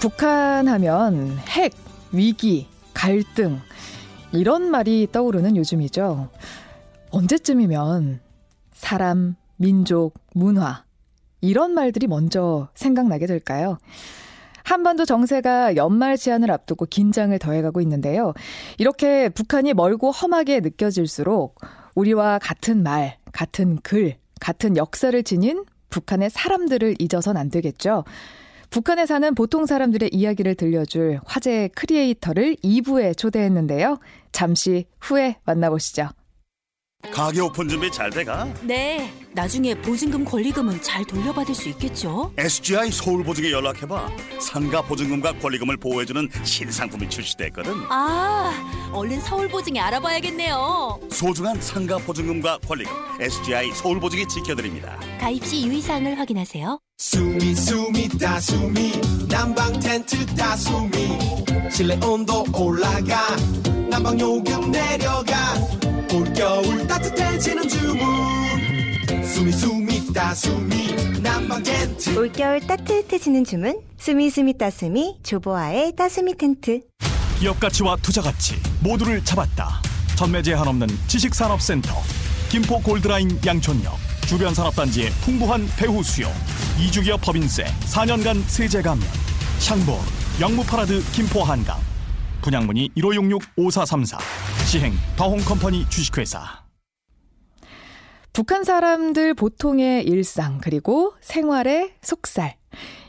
북한 하면 핵, 위기, 갈등, 이런 말이 떠오르는 요즘이죠. 언제쯤이면 사람, 민족, 문화, 이런 말들이 먼저 생각나게 될까요? 한반도 정세가 연말 제한을 앞두고 긴장을 더해가고 있는데요. 이렇게 북한이 멀고 험하게 느껴질수록 우리와 같은 말, 같은 글, 같은 역사를 지닌 북한의 사람들을 잊어선 안 되겠죠. 북한에 사는 보통 사람들의 이야기를 들려줄 화제의 크리에이터를 2부에 초대했는데요. 잠시 후에 만나보시죠. 가게 오픈 준비 잘 돼가? 네. 나중에 보증금 권리금은 잘 돌려받을 수 있겠죠? SGI 서울보증에 연락해봐. 상가 보증금과 권리금을 보호해주는 신상품이 출시됐거든. 아, 얼른 서울보증에 알아봐야겠네요. 소중한 상가 보증금과 권리금 SGI 서울보증이 지켜드립니다. 가입 시 유의사항을 확인하세요. 수미 수미 다수미 난방 텐트 다수미 실내 온도 올라가. 난방 요금 내려가. 올겨울 따뜻해지는 주문. 수미 수미 따수미 난방 텐트. 올겨울 따뜻해지는 주문. 수미수미 따수미 조보아의 따수미 텐트. 기업 가치와 투자 가치 모두를 잡았다. 전매제 한없는 지식산업센터. 김포 골드라인 양촌역 주변 산업단지의 풍부한 배후 수요 입주기업 법인세 4년간 세제 감면 샹보르 영무 파라드 김포 한강 분양문의 1566-5434 시행 더홍컴퍼니 주식회사 북한 사람들 보통의 일상 그리고 생활의 속살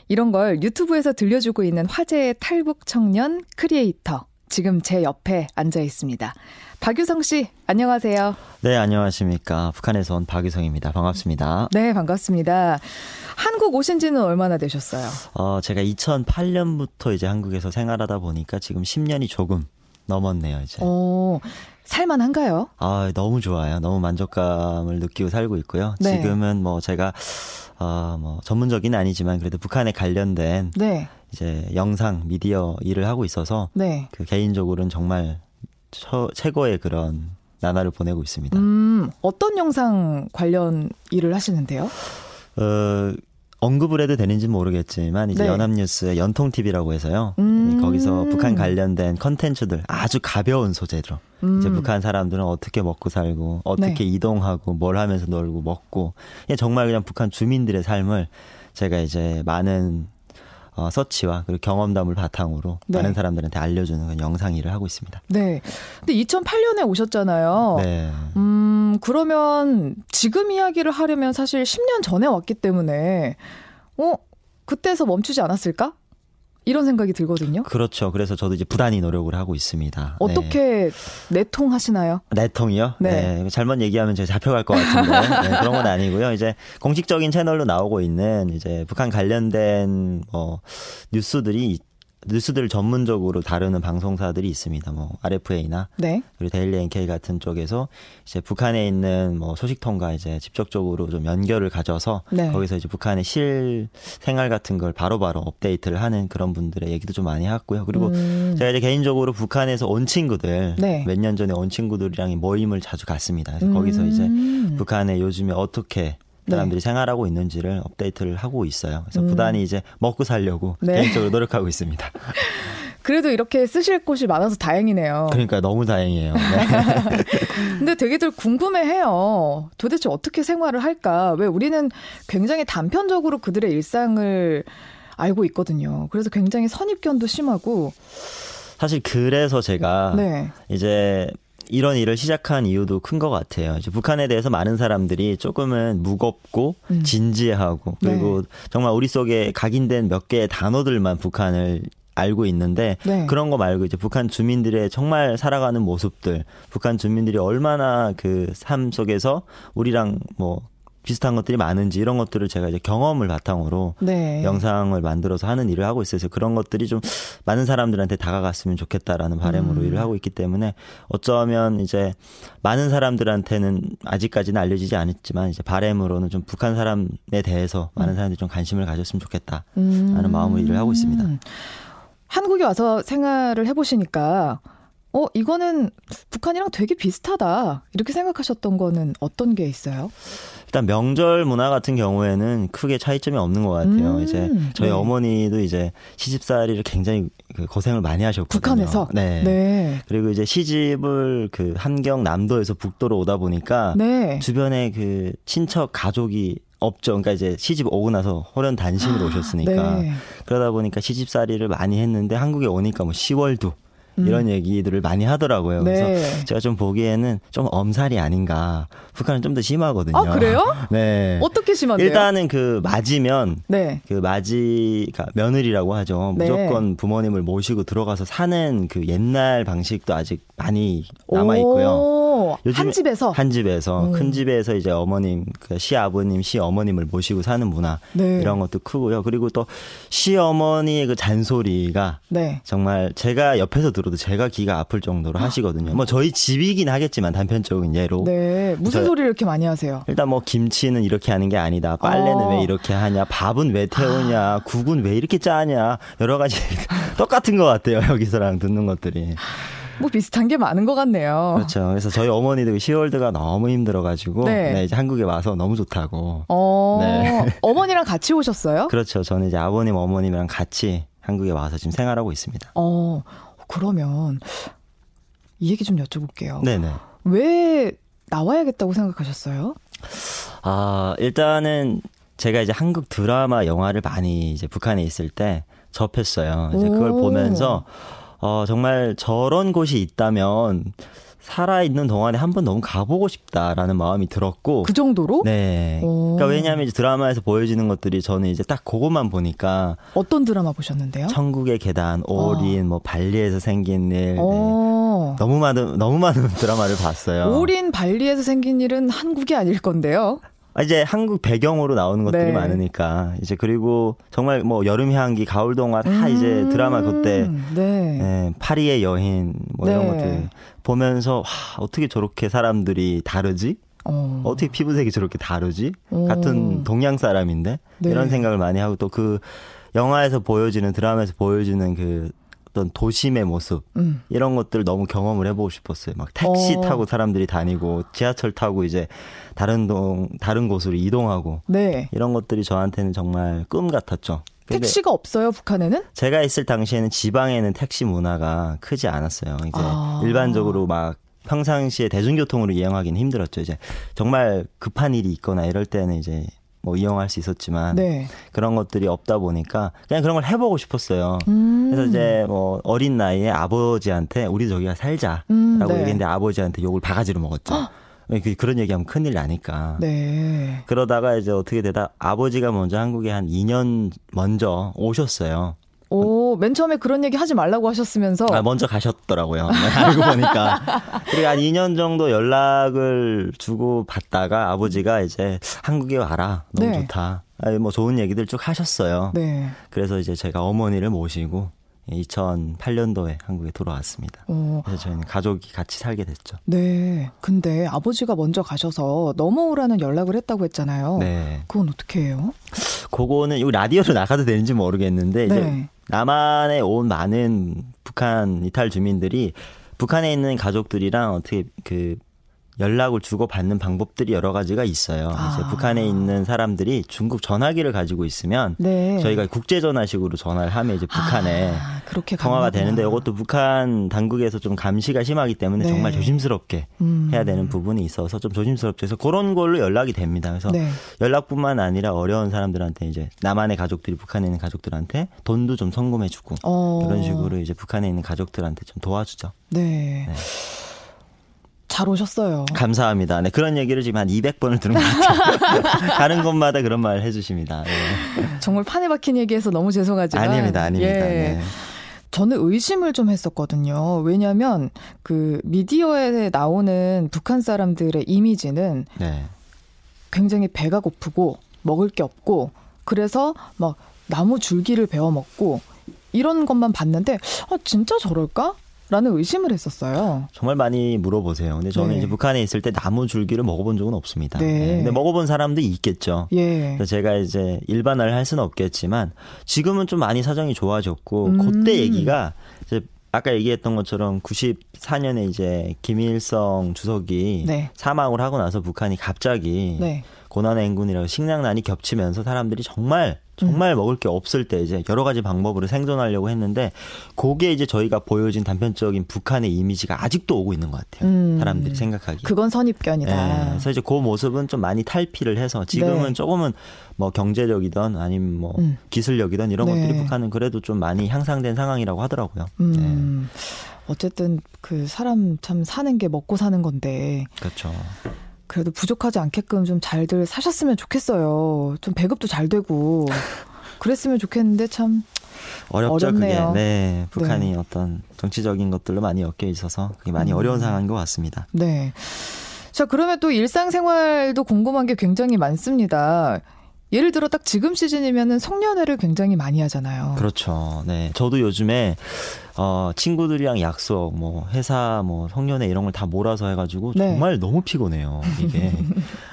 이런 걸 유튜브에서 들려주고 있는 화제의 탈북 청년 크리에이터 지금 제 옆에 앉아 있습니다. 박유성 씨 안녕하세요. 네, 안녕하십니까. 북한에서 온 박유성입니다. 반갑습니다. 네, 반갑습니다. 한국 오신 지는 얼마나 되셨어요? 어, 제가 2008년부터 이제 한국에서 생활하다 보니까 지금 10년이 조금 넘었네요, 이제. 어, 살만한가요? 아, 너무 좋아요. 너무 만족감을 느끼고 살고 있고요. 네. 지금은 뭐 제가 어, 뭐 전문적인 아니지만 그래도 북한에 관련된 네, 이제 영상 미디어 일을 하고 있어서 네. 그 개인적으로는 정말 처, 최고의 그런 나날을 보내고 있습니다. 음, 어떤 영상 관련 일을 하시는데요? 어, 언급을 해도 되는지 모르겠지만 이제 네. 연합뉴스의 연통 TV라고 해서요. 음. 거기서 북한 관련된 컨텐츠들 아주 가벼운 소재로 이제 음. 북한 사람들은 어떻게 먹고 살고 어떻게 네. 이동하고 뭘 하면서 놀고 먹고 정말 그냥 북한 주민들의 삶을 제가 이제 많은 어, 서치와 그리고 경험담을 바탕으로 네. 많은 사람들한테 알려주는 그런 영상 일을 하고 있습니다. 네. 근데 2008년에 오셨잖아요. 네. 음, 그러면 지금 이야기를 하려면 사실 10년 전에 왔기 때문에, 어, 그때서 멈추지 않았을까? 이런 생각이 들거든요. 그렇죠. 그래서 저도 이제 부단히 노력을 하고 있습니다. 네. 어떻게 내통하시나요? 내통이요? 네. 네. 잘못 얘기하면 제가 잡혀갈 것 같은데 네, 그런 건 아니고요. 이제 공식적인 채널로 나오고 있는 이제 북한 관련된 뭐 뉴스들이 뉴스들 전문적으로 다루는 방송사들이 있습니다. 뭐 RFA나 네. 그리고 데일리 NK 같은 쪽에서 이제 북한에 있는 뭐 소식통과 이제 직접적으로 좀 연결을 가져서 네. 거기서 이제 북한의 실 생활 같은 걸 바로바로 업데이트를 하는 그런 분들의 얘기도 좀 많이 했고요. 그리고 음, 제가 이제 개인적으로 북한에서 온 친구들 네. 몇년 전에 온 친구들이랑 모임을 자주 갖습니다. 그래서 음. 거기서 이제 북한에 요즘에 어떻게 네. 사람들이 생활하고 있는지를 업데이트를 하고 있어요. 그래서 음. 부단히 이제 먹고 살려고 네. 개인적으로 노력하고 있습니다. 그래도 이렇게 쓰실 곳이 많아서 다행이네요. 그러니까 너무 다행이에요. 네. 근데 되게들 궁금해 해요. 도대체 어떻게 생활을 할까? 왜 우리는 굉장히 단편적으로 그들의 일상을 알고 있거든요. 그래서 굉장히 선입견도 심하고, 사실 그래서 제가 네. 이제 이런 일을 시작한 이유도 큰 것 같아요. 이제 북한에 대해서 많은 사람들이 조금은 무겁고 음. 진지하고 그리고 정말 우리 속에 각인된 몇 개의 단어들만 북한을 알고 있는데 네. 그런 거 말고 이제 북한 주민들의 정말 살아가는 모습들, 북한 주민들이 얼마나 그 삶 속에서 우리랑 뭐 비슷한 것들이 많은지 이런 것들을 제가 이제 경험을 바탕으로 네. 영상을 만들어서 하는 일을 하고 있어서 그런 것들이 좀 많은 사람들한테 다가갔으면 좋겠다라는 바람으로 음. 일을 하고 있기 때문에 어쩌면 이제 많은 사람들한테는 아직까지는 알려지지 않았지만 이제 바람으로는 좀 북한 사람에 대해서 많은 사람들이 좀 관심을 가졌으면 좋겠다라는 음. 마음으로 일을 하고 있습니다. 한국에 와서 생활을 해보시니까, 어, 이거는 북한이랑 되게 비슷하다. 이렇게 생각하셨던 거는 어떤 게 있어요? 일단 명절 문화 같은 경우에는 크게 차이점이 없는 것 같아요. 음, 이제 저희 네. 어머니도 이제 시집살이를 굉장히 그 고생을 많이 하셨거든요. 북한에서 네. 네. 그리고 이제 시집을 그 함경 남도에서 북도로 오다 보니까 네. 주변에 그 친척 가족이 없죠. 그러니까 이제 시집 오고 나서 호련 단심으로 오셨으니까 네. 그러다 보니까 시집살이를 많이 했는데 한국에 오니까 뭐 10월도 음. 이런 얘기들을 많이 하더라고요. 그래서 네. 제가 좀 보기에는 좀 엄살이 아닌가. 북한은 좀 더 심하거든요. 아, 그래요? 네. 어떻게 심한데요? 일단은 그 맞이면 네. 그 맞이 가 며느리라고 하죠. 네. 무조건 부모님을 모시고 들어가서 사는 그 옛날 방식도 아직 많이 남아 있고요. 오, 요즘에 한 집에서 한 집에서 음. 큰 집에서 이제 어머님 그 시아버님 시 어머님을 모시고 사는 문화 네. 이런 것도 크고요. 그리고 또 시 어머니의 그 잔소리가 네. 정말 제가 옆에서 들어도 제가 귀가 아플 정도로 하시거든요. 뭐 저희 집이긴 하겠지만 단편적인 예로 네. 무슨 저- 소리를 이렇게 많이 하세요? 일단 뭐 김치는 이렇게 하는 게 아니다. 빨래는 어. 아. 왜 이렇게 하냐. 밥은 왜 태우냐. 국은 왜 이렇게 짜냐. 여러 가지 똑같은 것 같아요. 여기서랑 듣는 것들이. 뭐 비슷한 게 많은 것 같네요. 그렇죠. 그래서 저희 어머니도 시월드가 너무 힘들어가지고 네. 네, 이제 한국에 와서 너무 좋다고. 어, 네. 어머니랑 같이 오셨어요? 그렇죠. 저는 이제 아버님 어머님이랑 같이 한국에 와서 지금 생활하고 있습니다. 어, 그러면 이 얘기 좀 여쭤볼게요. 네네. 왜 나와야겠다고 생각하셨어요? 아 일단은 제가 이제 한국 드라마 영화를 많이 이제 북한에 있을 때 접했어요. 이제 그걸 오. 보면서 어 정말 저런 곳이 있다면 살아 있는 동안에 한 번 너무 가보고 싶다라는 마음이 들었고. 그 정도로? 네. 오. 그러니까 왜냐하면 이제 드라마에서 보여지는 것들이 저는 이제 딱 그것만 보니까 어떤 드라마 보셨는데요? 천국의 계단, 올인, 뭐 발리에서 생긴 일, 네. 어. 너무 많은 너무 많은 드라마를 봤어요. 올인 발리에서 생긴 일은 한국이 아닐 건데요. 아, 이제 한국 배경으로 나오는 것들이 네. 많으니까 이제 그리고 정말 뭐 여름 향기, 가을 동화 다 이제 드라마 그때 음, 네. 예, 파리의 여인 뭐 이런 네. 것들 보면서 와, 어떻게 저렇게 사람들이 다르지? 어. 어떻게 피부색이 저렇게 다르지? 오. 같은 동양 사람인데 네. 이런 생각을 많이 하고 또 그 영화에서 보여지는 드라마에서 보여주는 그 어떤 도심의 모습 음. 이런 것들 너무 경험을 해보고 싶었어요. 막 택시 어. 타고 사람들이 다니고 지하철 타고 이제 다른 동 다른 곳으로 이동하고 네. 이런 것들이 저한테는 정말 꿈 같았죠. 택시가 없어요, 북한에는? 제가 있을 당시에는 지방에는 택시 문화가 크지 않았어요. 이제 아. 일반적으로 막 평상시에 대중교통으로 이용하기는 힘들었죠. 이제 정말 급한 일이 있거나 이럴 때는 이제 뭐 이용할 수 있었지만 네. 그런 것들이 없다 보니까 그냥 그런 걸 해보고 싶었어요. 음. 그래서 이제 뭐 어린 나이에 아버지한테 우리 저기가 살자라고 음, 네. 얘기했는데 아버지한테 욕을 바가지로 먹었죠. 그- 그런 얘기하면 큰일 나니까. 네. 그러다가 이제 어떻게 되다 아버지가 먼저 한국에 한 2년 먼저 오셨어요. 오, 맨 처음에 그런 얘기 하지 말라고 하셨으면서 아, 먼저 가셨더라고요. 네, 알고 보니까. 그리고 한 2년 정도 연락을 주고 받다가 아버지가 이제 한국에 와라. 너무 네. 좋다. 아니, 뭐 좋은 얘기들 쭉 하셨어요. 네. 그래서 이제 제가 어머니를 모시고 2008년도에 한국에 돌아왔습니다. 어, 그래서 저희는 가족이 같이 살게 됐죠. 네. 근데 아버지가 먼저 가셔서 넘어오라는 연락을 했다고 했잖아요. 네. 그건 어떻게 해요? 그거는 이 라디오로 나가도 되는지 모르겠는데 이제 네. 남한에 온 많은 북한 이탈 주민들이 북한에 있는 가족들이랑 어떻게 그 연락을 주고 받는 방법들이 여러 가지가 있어요. 아. 이제 북한에 있는 사람들이 중국 전화기를 가지고 있으면 네. 저희가 국제 전화식으로 전화를 하면 이제 북한에 아, 그렇게 통화가. 되는데 이것도 북한 당국에서 좀 감시가 심하기 때문에 네. 정말 조심스럽게 음. 해야 되는 부분이 있어서 좀 조심스럽죠. 그래서 그런 걸로 연락이 됩니다. 그래서 네. 연락뿐만 아니라 어려운 사람들한테 이제 남한의 가족들이 북한에 있는 가족들한테 돈도 좀 성금해주고 어. 이런 식으로 이제 북한에 있는 가족들한테 좀 도와주죠. 네. 네. 잘 오셨어요. 감사합니다. 네, 그런 얘기를 지금 한 200번을 들은 것 같아요. 가는 곳마다 그런 말 해주십니다. 네. 정말 판에 박힌 얘기해서 너무 죄송하지만 아닙니다, 아닙니다. 예. 네. 저는 의심을 좀 했었거든요. 왜냐하면 그 미디어에 나오는 북한 사람들의 이미지는 네. 굉장히 배가 고프고 먹을 게 없고 그래서 막 나무 줄기를 베어 먹고 이런 것만 봤는데 아 진짜 저럴까? 라는 의심을 했었어요. 정말 많이 물어보세요. 근데 저는 네. 이제 북한에 있을 때 나무 줄기를 먹어본 적은 없습니다. 네. 근데 먹어본 사람도 있겠죠. 예. 그래서 제가 이제 일반화를 할 수는 없겠지만 지금은 좀 많이 사정이 좋아졌고 음. 그때 얘기가 이제 아까 얘기했던 것처럼 94년에 이제 김일성 주석이 네. 사망을 하고 나서 북한이 갑자기 네. 고난의 행군이라고 식량난이 겹치면서 사람들이 정말 정말 먹을 게 없을 때 이제 여러 가지 방법으로 생존하려고 했는데 그게 이제 저희가 보여진 단편적인 북한의 이미지가 아직도 오고 있는 것 같아요. 음. 사람들이 생각하기에. 그건 선입견이다. 예, 그래서 이제 그 모습은 좀 많이 탈피를 해서 지금은 네. 조금은 뭐 경제력이든 아니면 뭐 음. 기술력이든 이런 네. 것들이 북한은 그래도 좀 많이 향상된 상황이라고 하더라고요. 네. 음. 어쨌든 그 사람 참 사는 게 먹고 사는 건데 그렇죠. 그래도 부족하지 않게끔 좀 잘들 사셨으면 좋겠어요. 좀 배급도 잘 되고 그랬으면 좋겠는데 참 어렵죠 어렵네요. 그게. 네. 북한이 어떤 정치적인 것들로 많이 엮여 있어서 그게 많이 음. 어려운 상황인 것 같습니다. 네. 자, 그러면 또 일상생활도 궁금한 게 굉장히 많습니다. 예를 들어 딱 지금 시즌이면은 송년회를 굉장히 많이 하잖아요. 그렇죠. 네. 저도 요즘에 어 친구들이랑 약속 뭐 회사 뭐 성년회 이런 걸 다 몰아서 해 가지고 네. 정말 너무 피곤해요. 이게.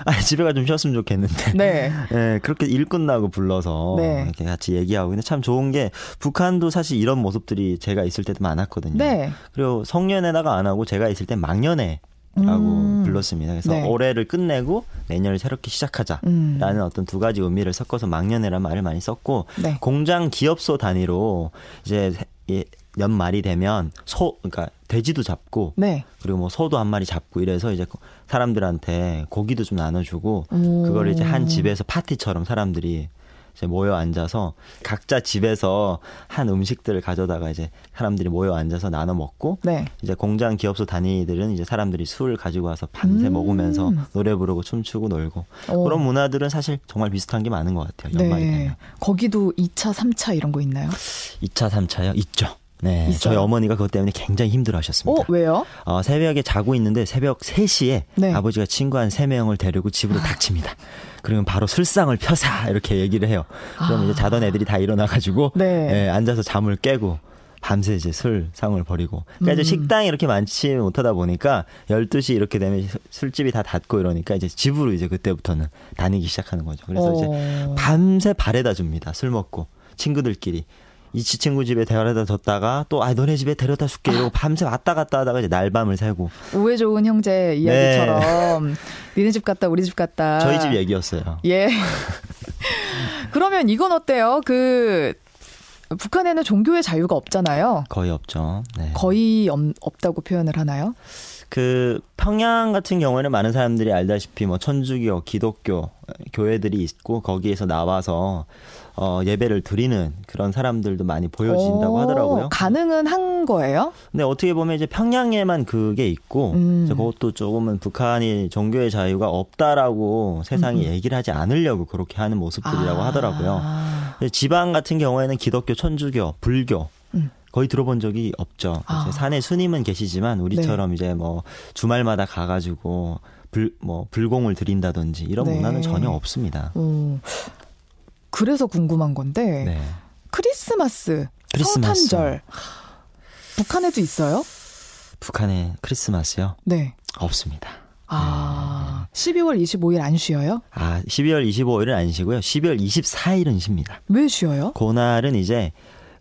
아, 집에 가 좀 쉬었으면 좋겠는데. 네. 네, 그렇게 일 끝나고 불러서 네. 이렇게 같이 얘기하고 근데 참 좋은 게 북한도 사실 이런 모습들이 제가 있을 때도 많았거든요. 네. 그리고 성년회다가 안 하고 제가 있을 땐 막년회 라고 음. 불렀습니다. 그래서 네. 올해를 끝내고 내년을 새롭게 시작하자라는 음. 어떤 두 가지 의미를 섞어서 막년회라는 말을 많이 썼고 네. 공장 기업소 단위로 이제 예, 연말이 되면 소 그러니까 돼지도 잡고 네. 그리고 뭐 소도 한 마리 잡고 이래서 이제 사람들한테 고기도 좀 나눠주고 오. 그걸 이제 한 집에서 파티처럼 사람들이 이제 모여 앉아서 각자 집에서 한 음식들을 가져다가 이제 사람들이 모여 앉아서 나눠 먹고 네. 이제 공장 기업소 단위들은 이제 사람들이 술 가지고 와서 밤새 음. 먹으면서 노래 부르고 춤추고 놀고 오. 그런 문화들은 사실 정말 비슷한 게 많은 것 같아요. 연말이 네. 되면. 거기도 2차, 3차 이런 거 있나요? 2차, 3차요? 있죠. 네. 있어요? 저희 어머니가 그것 때문에 굉장히 힘들어 하셨습니다. 어, 왜요? 어, 새벽에 자고 있는데 새벽 3시에 네. 아버지가 친구 한 3명을 데리고 집으로 닥칩니다. 그러면 바로 술상을 펴사 이렇게 얘기를 해요. 그럼 아. 이제 자던 애들이 다 일어나가지고 네. 예, 앉아서 잠을 깨고 밤새 이제 술 상을 벌이고 그러니까 음. 이제 식당이 이렇게 많지 못하다 보니까 12시 이렇게 되면 술집이 다 닫고 이러니까 이제 집으로 이제 그때부터는 다니기 시작하는 거죠. 그래서 이제 어. 밤새 바래다 줍니다. 술 먹고 친구들끼리 이 지 친구 집에 데려다 줬다가 또 아 너네 집에 데려다 줄게 이러고 밤새 왔다 갔다 하다가 이제 날밤을 새고 우애 좋은 형제 이야기처럼 니네 집 갔다 우리 집 갔다. 네. 저희 집 얘기였어요. 예. 그러면 이건 어때요? 그 북한에는 종교의 자유가 없잖아요. 거의 없죠. 네. 거의 없, 없다고 표현을 하나요? 그 평양 같은 경우에는 많은 사람들이 알다시피 뭐 천주교, 기독교 교회들이 있고 거기에서 나와서 어 예배를 드리는 그런 사람들도 많이 보여진다고 오, 하더라고요. 가능은 한 거예요? 근데 어떻게 보면 이제 평양에만 그게 있고 음. 그것도 조금은 북한이 종교의 자유가 없다라고 세상이 얘기를 하지 않으려고 그렇게 하는 모습들이라고 아. 하더라고요. 지방 같은 경우에는 기독교, 천주교, 불교 음. 거의 들어본 적이 없죠. 아. 네. 산에 스님은 계시지만 우리처럼 이제 뭐 주말마다 가가지고 불 뭐 불공을 드린다든지 이런 네. 문화는 전혀 없습니다. 어, 그래서 궁금한 건데 네. 크리스마스, 크리스마스. 성탄절 북한에도 있어요? 북한의 크리스마스요? 네. 없습니다. 아, 12월 25일 안 쉬어요? 아, 12월 25일은 안 쉬고요. 12월 24일은 쉽니다. 왜 쉬어요? 그날은 이제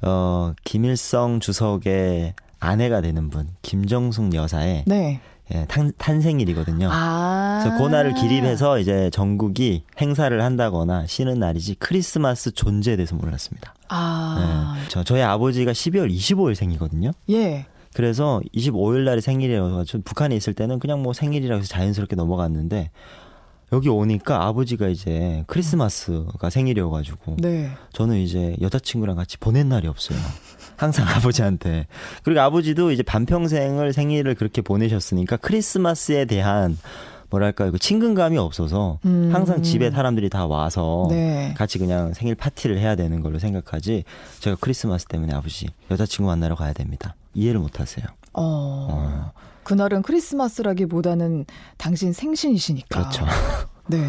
어 김일성 주석의 아내가 되는 분 김정숙 여사의 네. 예, 탄, 탄생일이거든요. 아. 그래서 그 날을 기립해서 이제 전국이 행사를 한다거나 쉬는 날이지 크리스마스 존재에 대해서 몰랐습니다. 아. 예. 저, 저희 아버지가 12월 25일 생이거든요. 예. 그래서 25일 날이 생일이어서 북한에 있을 때는 그냥 뭐 생일이라고 해서 자연스럽게 넘어갔는데 여기 오니까 아버지가 이제 크리스마스가 생일이어가지고 네. 저는 이제 여자친구랑 같이 보낸 날이 없어요. 항상 아버지한테. 그리고 아버지도 이제 반평생을 생일을 그렇게 보내셨으니까 크리스마스에 대한 뭐랄까요, 그 친근감이 없어서 음. 항상 집에 사람들이 다 와서 네. 같이 그냥 생일 파티를 해야 되는 걸로 생각하지 제가 크리스마스 때문에 아버지 여자친구 만나러 가야 됩니다. 이해를 못 하세요. 어. 그날은 크리스마스라기보다는 당신 생신이시니까. 그렇죠. 네.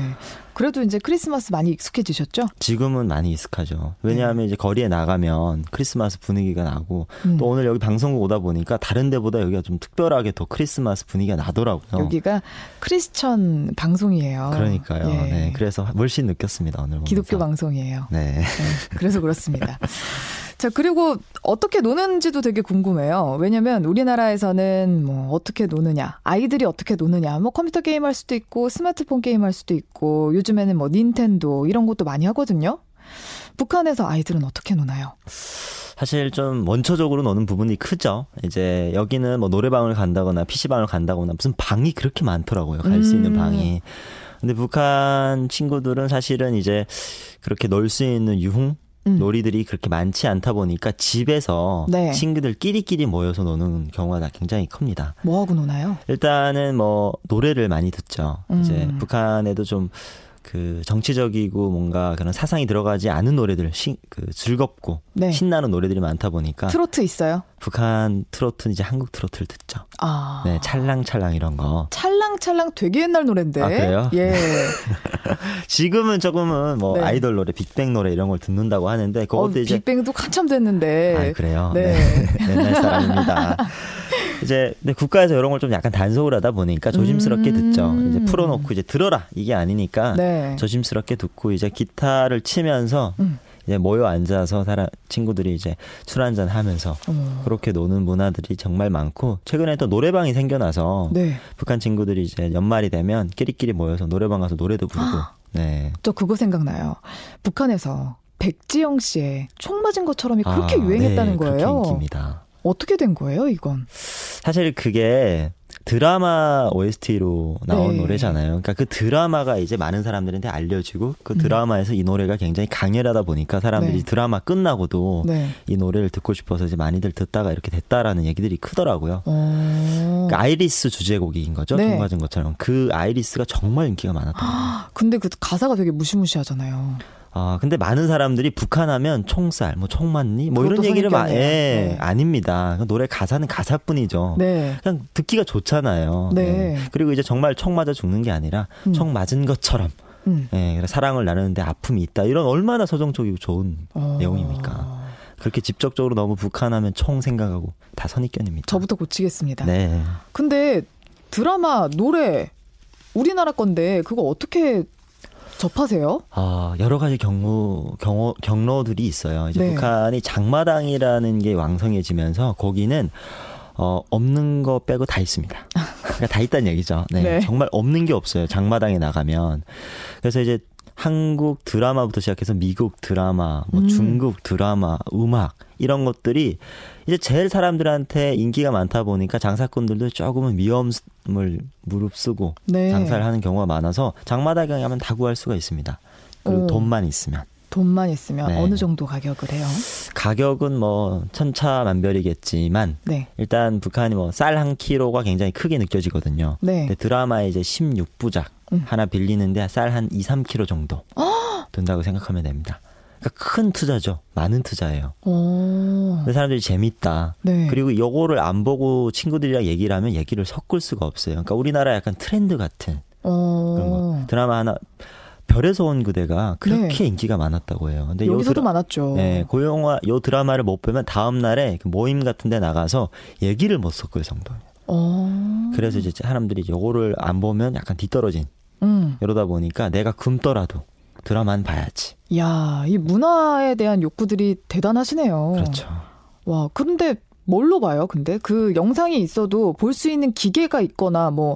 그래도 이제 크리스마스 많이 익숙해지셨죠? 지금은 많이 익숙하죠. 왜냐하면 이제 거리에 나가면 크리스마스 분위기가 나고 음. 또 오늘 여기 방송국 오다 보니까 다른 데보다 여기가 좀 특별하게 더 크리스마스 분위기가 나더라고요. 여기가 크리스천 방송이에요. 그러니까요. 예. 네, 그래서 훨씬 느꼈습니다 오늘 보면서. 기독교 방송이에요. 네. 네, 그래서 그렇습니다. 자, 그리고 어떻게 노는지도 되게 궁금해요. 왜냐면 우리나라에서는 뭐 어떻게 노느냐, 아이들이 어떻게 노느냐, 뭐 컴퓨터 게임 할 수도 있고 스마트폰 게임 할 수도 있고 요즘에는 뭐 닌텐도 이런 것도 많이 하거든요. 북한에서 아이들은 어떻게 노나요? 사실 좀 원초적으로 노는 부분이 크죠. 이제 여기는 뭐 노래방을 간다거나 PC방을 간다거나 무슨 방이 그렇게 많더라고요. 갈수 있는 음. 방이. 근데 북한 친구들은 사실은 이제 그렇게 놀 수 있는 유흥 음. 놀이들이 그렇게 많지 않다 보니까 집에서 네. 친구들끼리끼리 모여서 노는 경우가 다 굉장히 큽니다. 뭐 하고 노나요? 일단은 뭐 노래를 많이 듣죠. 이제 음. 북한에도 좀그 정치적이고 뭔가 그런 사상이 들어가지 않은 노래들, 시, 그 즐겁고 네. 신나는 노래들이 많다 보니까 트로트 있어요? 북한 트로트는 이제 한국 트로트를 듣죠. 아. 네, 찰랑찰랑 이런 거. 찰랑찰랑 되게 옛날 노래인데. 아, 그래요? 예. 지금은 조금은 뭐 네. 아이돌 노래, 빅뱅 노래 이런 걸 듣는다고 하는데 어, 그것도 이제 빅뱅도 한참 됐는데. 아, 그래요? 네. 네. 옛날 사람입니다. 이제 근데 국가에서 이런 걸 좀 약간 단속을 하다 보니까 조심스럽게 음. 듣죠. 이제 풀어놓고 이제 들어라 이게 아니니까 네. 조심스럽게 듣고 이제 기타를 치면서 음. 이제 모여 앉아서 사람 친구들이 이제 술 한잔 하면서 어머. 그렇게 노는 문화들이 정말 많고 최근에 또 노래방이 생겨나서 네. 북한 친구들이 이제 연말이 되면 끼리끼리 모여서 노래방 가서 노래도 부르고 네. 저 그거 생각나요. 북한에서 백지영 씨의 총 맞은 것처럼이 그렇게 아, 유행했다는 네, 거예요. 그렇게 인기입니다. 어떻게 된 거예요, 이건? 사실 그게 드라마 OST로 나온 네. 노래잖아요. 그러니까 그 드라마가 이제 많은 사람들한테 알려지고 그 드라마에서 이 노래가 굉장히 강렬하다 보니까 사람들이 음. 네. 드라마 끝나고도 네. 이 노래를 듣고 싶어서 이제 많이들 듣다가 이렇게 됐다라는 얘기들이 크더라고요. 어. 그 아이리스 주제곡인 거죠. 네. 총 맞은 것처럼 그 아이리스가 정말 인기가 많았던 거예요. 근데 그 가사가 되게 무시무시하잖아요. 아 근데 많은 사람들이 북한 하면 총살, 뭐 총 맞니, 뭐 이런 얘기를 마, 선입견이에요. 예, 네. 아닙니다. 그 노래 가사는 가사뿐이죠. 네. 그냥 듣기가 좋잖아요. 네. 그리고 이제 정말 총 맞아 죽는 게 아니라 음. 총 맞은 것처럼 음. 예, 사랑을 나누는데 아픔이 있다. 이런 얼마나 서정적이고 좋은 어. 내용입니까? 그렇게 직접적으로 너무 북한 하면 총 생각하고 다 선입견입니다. 저부터 고치겠습니다. 네. 근데 드라마, 노래 우리나라 건데 그거 어떻게 접하세요? 어, 여러 가지 경로, 경호, 경로들이 있어요. 이제 네. 북한이 장마당이라는 게 왕성해지면서 거기는 어, 없는 거 빼고 다 있습니다. 그러니까 다 있다는 얘기죠. 네. 네. 정말 없는 게 없어요. 장마당에 나가면. 그래서 이제 한국 드라마부터 시작해서 미국 드라마, 뭐 음. 중국 드라마, 음악 이런 것들이 이제 제일 사람들한테 인기가 많다 보니까 장사꾼들도 조금은 위험을 무릅쓰고 네. 장사를 하는 경우가 많아서 장마당에 가면 다 구할 수가 있습니다. 그리고 오. 돈만 있으면 돈만 있으면 네. 어느 정도 가격을 해요? 가격은 뭐 천차만별이겠지만 네. 일단 북한이 뭐 쌀한 킬로가 굉장히 크게 느껴지거든요. 네. 근데 드라마에 이제 16부작 음. 하나 빌리는데 쌀 한 2, 3킬로 정도 든다고 생각하면 됩니다. 그러니까 큰 투자죠. 많은 투자예요. 어. 근데 사람들이 재밌다. 네. 그리고 요거를 안 보고 친구들이랑 얘기를 하면 얘기를 섞을 수가 없어요. 그러니까 우리나라 약간 트렌드 같은 어. 그런 거. 드라마 하나 별에서 온 그대가 그렇게 네. 인기가 많았다고 해요. 근데 요 여기서도 드라- 많았죠. 네, 그 영화 요 드라마를 못 보면 다음 날에 그 모임 같은 데 나가서 얘기를 못 섞을 정도예요. 어. 그래서 이제 사람들이 요거를 안 보면 약간 뒤떨어진 음. 이러다 보니까 내가 굶더라도 드라마는 봐야지. 야, 이 문화에 대한 욕구들이 대단하시네요. 그렇죠. 와, 그런데 뭘로 봐요? 근데 그 영상이 있어도 볼 수 있는 기계가 있거나 뭐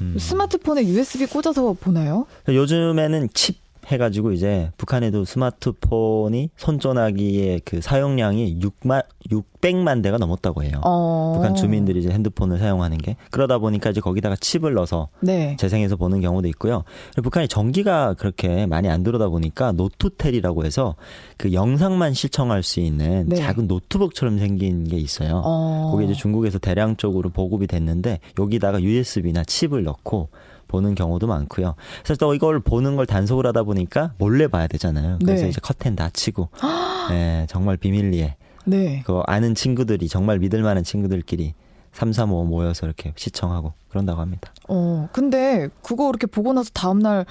음. 스마트폰에 USB 꽂아서 보나요? 요즘에는 칩 해가지고 이제 북한에도 스마트폰이 손전화기의 그 사용량이 6만 600만 대가 넘었다고 해요. 어. 북한 주민들이 이제 핸드폰을 사용하는 게 그러다 보니까 이제 거기다가 칩을 넣어서 네. 재생해서 보는 경우도 있고요. 북한이 전기가 그렇게 많이 안 들어오다 보니까 노트텔이라고 해서 그 영상만 시청할 수 있는 네. 작은 노트북처럼 생긴 게 있어요. 어. 그게 이제 중국에서 대량적으로 보급이 됐는데 여기다가 USB나 칩을 넣고 보는 경우도 많고요. 그래서 또 이걸 보는 걸 단속을 하다 보니까 몰래 봐야 되잖아요. 그래서 네. 이제 커튼 닫히고, 네, 정말 비밀리에 네. 그 아는 친구들이 정말 믿을 만한 친구들끼리 3, 3, 5 모여서 이렇게 시청하고 그런다고 합니다. 어, 근데 그거 이렇게 보고 나서 다음 날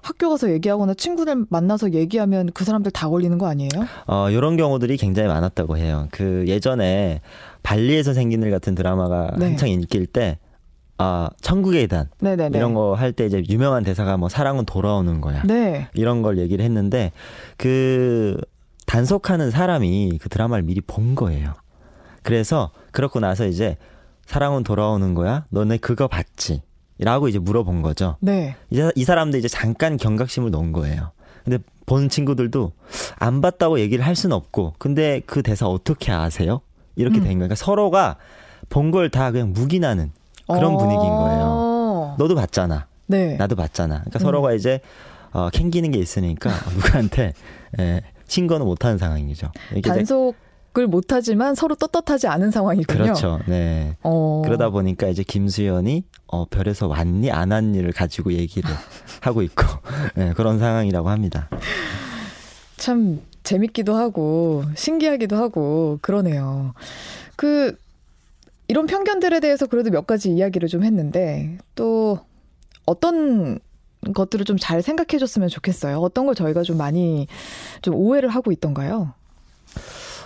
학교 가서 얘기하거나 친구들 만나서 얘기하면 그 사람들 다 걸리는 거 아니에요? 어, 이런 경우들이 굉장히 많았다고 해요. 그 예전에 발리에서 생긴 일 같은 드라마가 네. 한창 인기일 때, 아, 천국의 계단. 네네네. 이런 거 할 때 이제 유명한 대사가 뭐 사랑은 돌아오는 거야. 네. 이런 걸 얘기를 했는데 그 단속하는 사람이 그 드라마를 미리 본 거예요. 그래서 그렇고 나서 이제 사랑은 돌아오는 거야. 너네 그거 봤지? 라고 이제 물어본 거죠. 네. 이제 이 사람도 이제 잠깐 경각심을 놓은 거예요. 근데 본 친구들도 안 봤다고 얘기를 할 수는 없고, 근데 그 대사 어떻게 아세요? 이렇게 된 거예요. 그러니까 서로가 본 걸 다 그냥 묵인하는 그런 어. 분위기인 거예요. 너도 봤잖아. 네. 나도 봤잖아. 그러니까 음. 서로가 이제 어, 캥기는 게 있으니까 누구한테 예, 신고는 못하는 상황이죠. 이제- 단속 을 못하지만 서로 떳떳하지 않은 상황이군요. 그렇죠. 네. 어. 그러다 보니까 이제 김수현이 어, 별에서 왔니 안 왔니를 가지고 얘기를 하고 있고 네, 그런 상황이라고 합니다. 참 재밌기도 하고 신기하기도 하고 그러네요. 그 이런 편견들에 대해서 그래도 몇 가지 이야기를 좀 했는데 또 어떤 것들을 좀 잘 생각해 줬으면 좋겠어요. 어떤 걸 저희가 좀 많이 좀 오해를 하고 있던가요?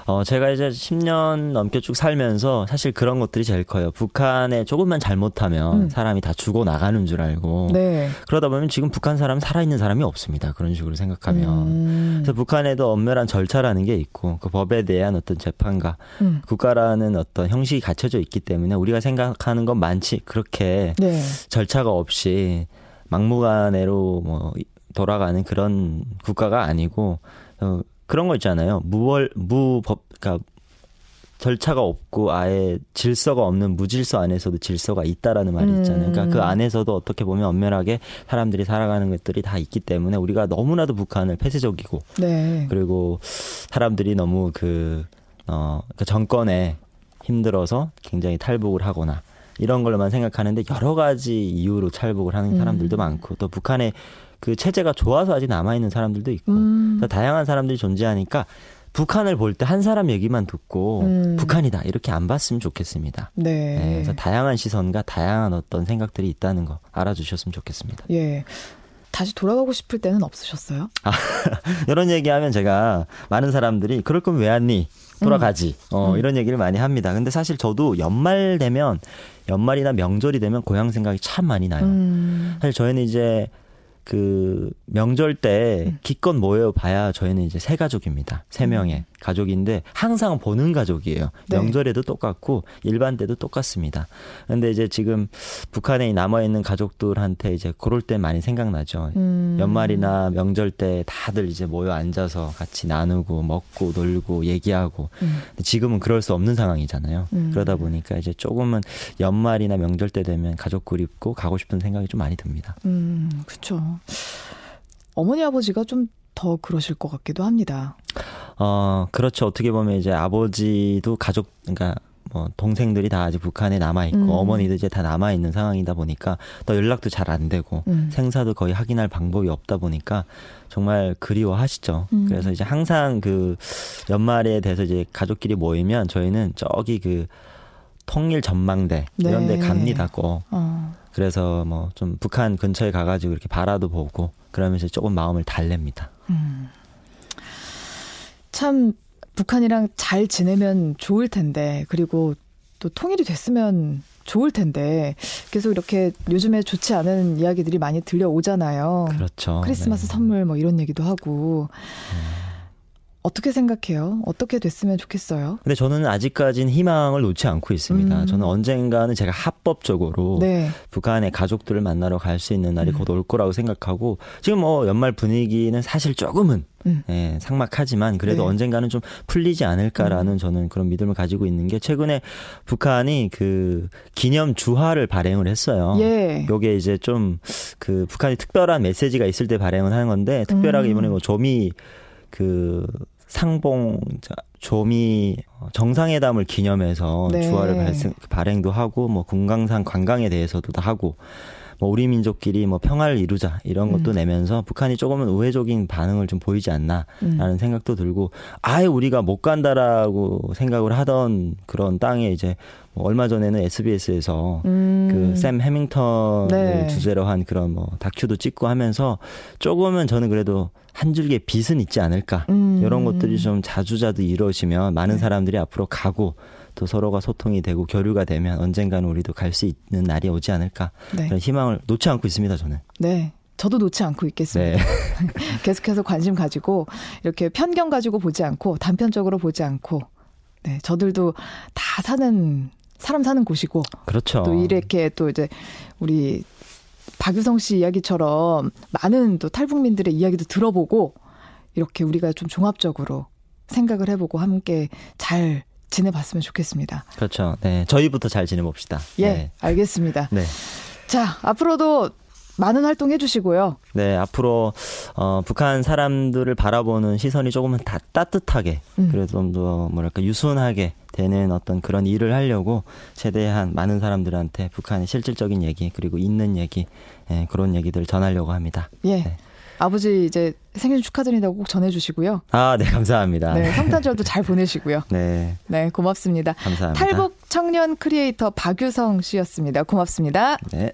어, 제가 이제 10년 넘게 쭉 살면서 사실 그런 것들이 제일 커요. 북한에 조금만 잘못하면 음. 사람이 다 죽어 나가는 줄 알고 네. 그러다 보면 지금 북한 사람 살아있는 사람이 없습니다. 그런 식으로 생각하면. 음. 그래서 북한에도 엄밀한 절차라는 게 있고 그 법에 대한 어떤 재판과 음. 국가라는 어떤 형식이 갖춰져 있기 때문에 우리가 생각하는 건 많지 그렇게 네. 절차가 없이 막무가내로 뭐 돌아가는 그런 국가가 아니고 어, 그런 거 있잖아요. 무월 무법 그러니까 절차가 없고 아예 질서가 없는 무질서 안에서도 질서가 있다라는 말이 있잖아요. 그러니까 그 음. 안에서도 어떻게 보면 엄밀하게 사람들이 살아가는 것들이 다 있기 때문에 우리가 너무나도 북한을 폐쇄적이고 네. 그리고 사람들이 너무 그, 어, 그 정권에 힘들어서 굉장히 탈북을 하거나 이런 걸로만 생각하는데 여러 가지 이유로 탈북을 하는 사람들도 음. 많고 또 북한의 그 체제가 좋아서 아직 남아 있는 사람들도 있고 음. 다양한 사람들이 존재하니까 북한을 볼 때 한 사람 얘기만 듣고 음. 북한이다 이렇게 안 봤으면 좋겠습니다. 네. 네, 그래서 다양한 시선과 다양한 어떤 생각들이 있다는 거 알아주셨으면 좋겠습니다. 예. 다시 돌아가고 싶을 때는 없으셨어요? 이런 얘기하면 제가 많은 사람들이 그럴 거면 왜 왔니? 돌아가지. 어, 이런 얘기를 많이 합니다. 근데 사실 저도 연말 되면 연말이나 명절이 되면 고향 생각이 참 많이 나요. 음. 사실 저희는 이제 그 명절 때 기껏 모여 봐야 저희는 이제 세 가족입니다. 세 명의 가족인데 항상 보는 가족이에요. 네. 명절에도 똑같고 일반 때도 똑같습니다. 근데 이제 지금 북한에 남아 있는 가족들한테 이제 그럴 때 많이 생각나죠. 음. 연말이나 명절 때 다들 이제 모여 앉아서 같이 나누고 먹고 놀고 얘기하고 음. 지금은 그럴 수 없는 상황이잖아요. 음. 그러다 보니까 이제 조금은 연말이나 명절 때 되면 가족 그립고 가고 싶은 생각이 좀 많이 듭니다. 음, 그쵸. 어머니 아버지가 좀 더 그러실 것 같기도 합니다. 어, 그렇죠. 어떻게 보면 이제 아버지도 가족, 그러니까 뭐 동생들이 다 아직 북한에 남아 있고 음. 어머니도 이제 다 남아 있는 상황이다 보니까 또 연락도 잘 안 되고 음. 생사도 거의 확인할 방법이 없다 보니까 정말 그리워하시죠. 음. 그래서 이제 항상 그 연말에 돼서 이제 가족끼리 모이면 저희는 저기 그 통일 전망대 이런 데 네. 갑니다. 꼭. 어. 그래서 뭐 좀 북한 근처에 가가지고 이렇게 바라도 보고 그러면서 조금 마음을 달랩니다. 참 북한이랑 잘 지내면 좋을 텐데 그리고 또 통일이 됐으면 좋을 텐데 계속 이렇게 요즘에 좋지 않은 이야기들이 많이 들려오잖아요. 그렇죠. 크리스마스 네. 선물 뭐 이런 얘기도 하고 어떻게 생각해요? 어떻게 됐으면 좋겠어요? 근데 저는 아직까지는 희망을 놓지 않고 있습니다. 음. 저는 언젠가는 제가 합법적으로 네. 북한의 가족들을 만나러 갈 수 있는 날이 음. 곧올 거라고 생각하고 지금 뭐 연말 분위기는 사실 조금은 음. 예, 상막하지만 그래도 네. 언젠가는 좀 풀리지 않을까라는 저는 그런 믿음을 가지고 있는 게 최근에 북한이 그 기념 주화를 발행을 했어요. 예. 요게 이제 좀 그 북한이 특별한 메시지가 있을 때 발행을 하는 건데 특별하게 음. 이번에 뭐 조미 그 상봉 자, 조미 정상회담을 기념해서 네. 주화를 발생, 발행도 하고 뭐 금강산 관광에 대해서도 다 하고 뭐 우리 민족끼리 뭐 평화를 이루자 이런 것도 음. 내면서 북한이 조금은 우회적인 반응을 좀 보이지 않나라는 음. 생각도 들고 아예 우리가 못 간다라고 생각을 하던 그런 땅에 이제 뭐 얼마 전에는 SBS에서 음. 그샘 해밍턴을 네. 주제로 한 그런 뭐 다큐도 찍고 하면서 조금은 저는 그래도 한 줄기의 빛은 있지 않을까 음. 이런 것들이 좀 자주자주 이루어지면 많은 네. 사람들이 앞으로 가고 또 서로가 소통이 되고 교류가 되면 언젠가는 우리도 갈 수 있는 날이 오지 않을까 네. 그런 희망을 놓지 않고 있습니다 저는. 네. 저도 놓지 않고 있겠습니다. 네. 계속해서 관심 가지고 이렇게 편견 가지고 보지 않고 단편적으로 보지 않고 네, 저들도 다 사는 사람 사는 곳이고 그렇죠. 또 이렇게 또 이제 우리 박유성 씨 이야기처럼 많은 또 탈북민들의 이야기도 들어보고 이렇게 우리가 좀 종합적으로 생각을 해보고 함께 잘 지내봤으면 좋겠습니다. 그렇죠. 네. 저희부터 잘 지내봅시다. 예, 네. 알겠습니다. 네. 자, 앞으로도 많은 활동 해 주시고요. 네, 앞으로 어, 북한 사람들을 바라보는 시선이 조금은 다 따뜻하게 음. 그래도 좀 더 뭐랄까 유순하게 되는 어떤 그런 일을 하려고 최대한 많은 사람들한테 북한의 실질적인 얘기 그리고 있는 얘기 예, 그런 얘기들 전하려고 합니다. 예. 네. 아버지 이제 생일 축하드린다고 꼭 전해주시고요. 아, 네, 감사합니다. 네, 성탄절도 잘 보내시고요. 네, 네, 고맙습니다. 감사합니다. 탈북 청년 크리에이터 박유성 씨였습니다. 고맙습니다. 네.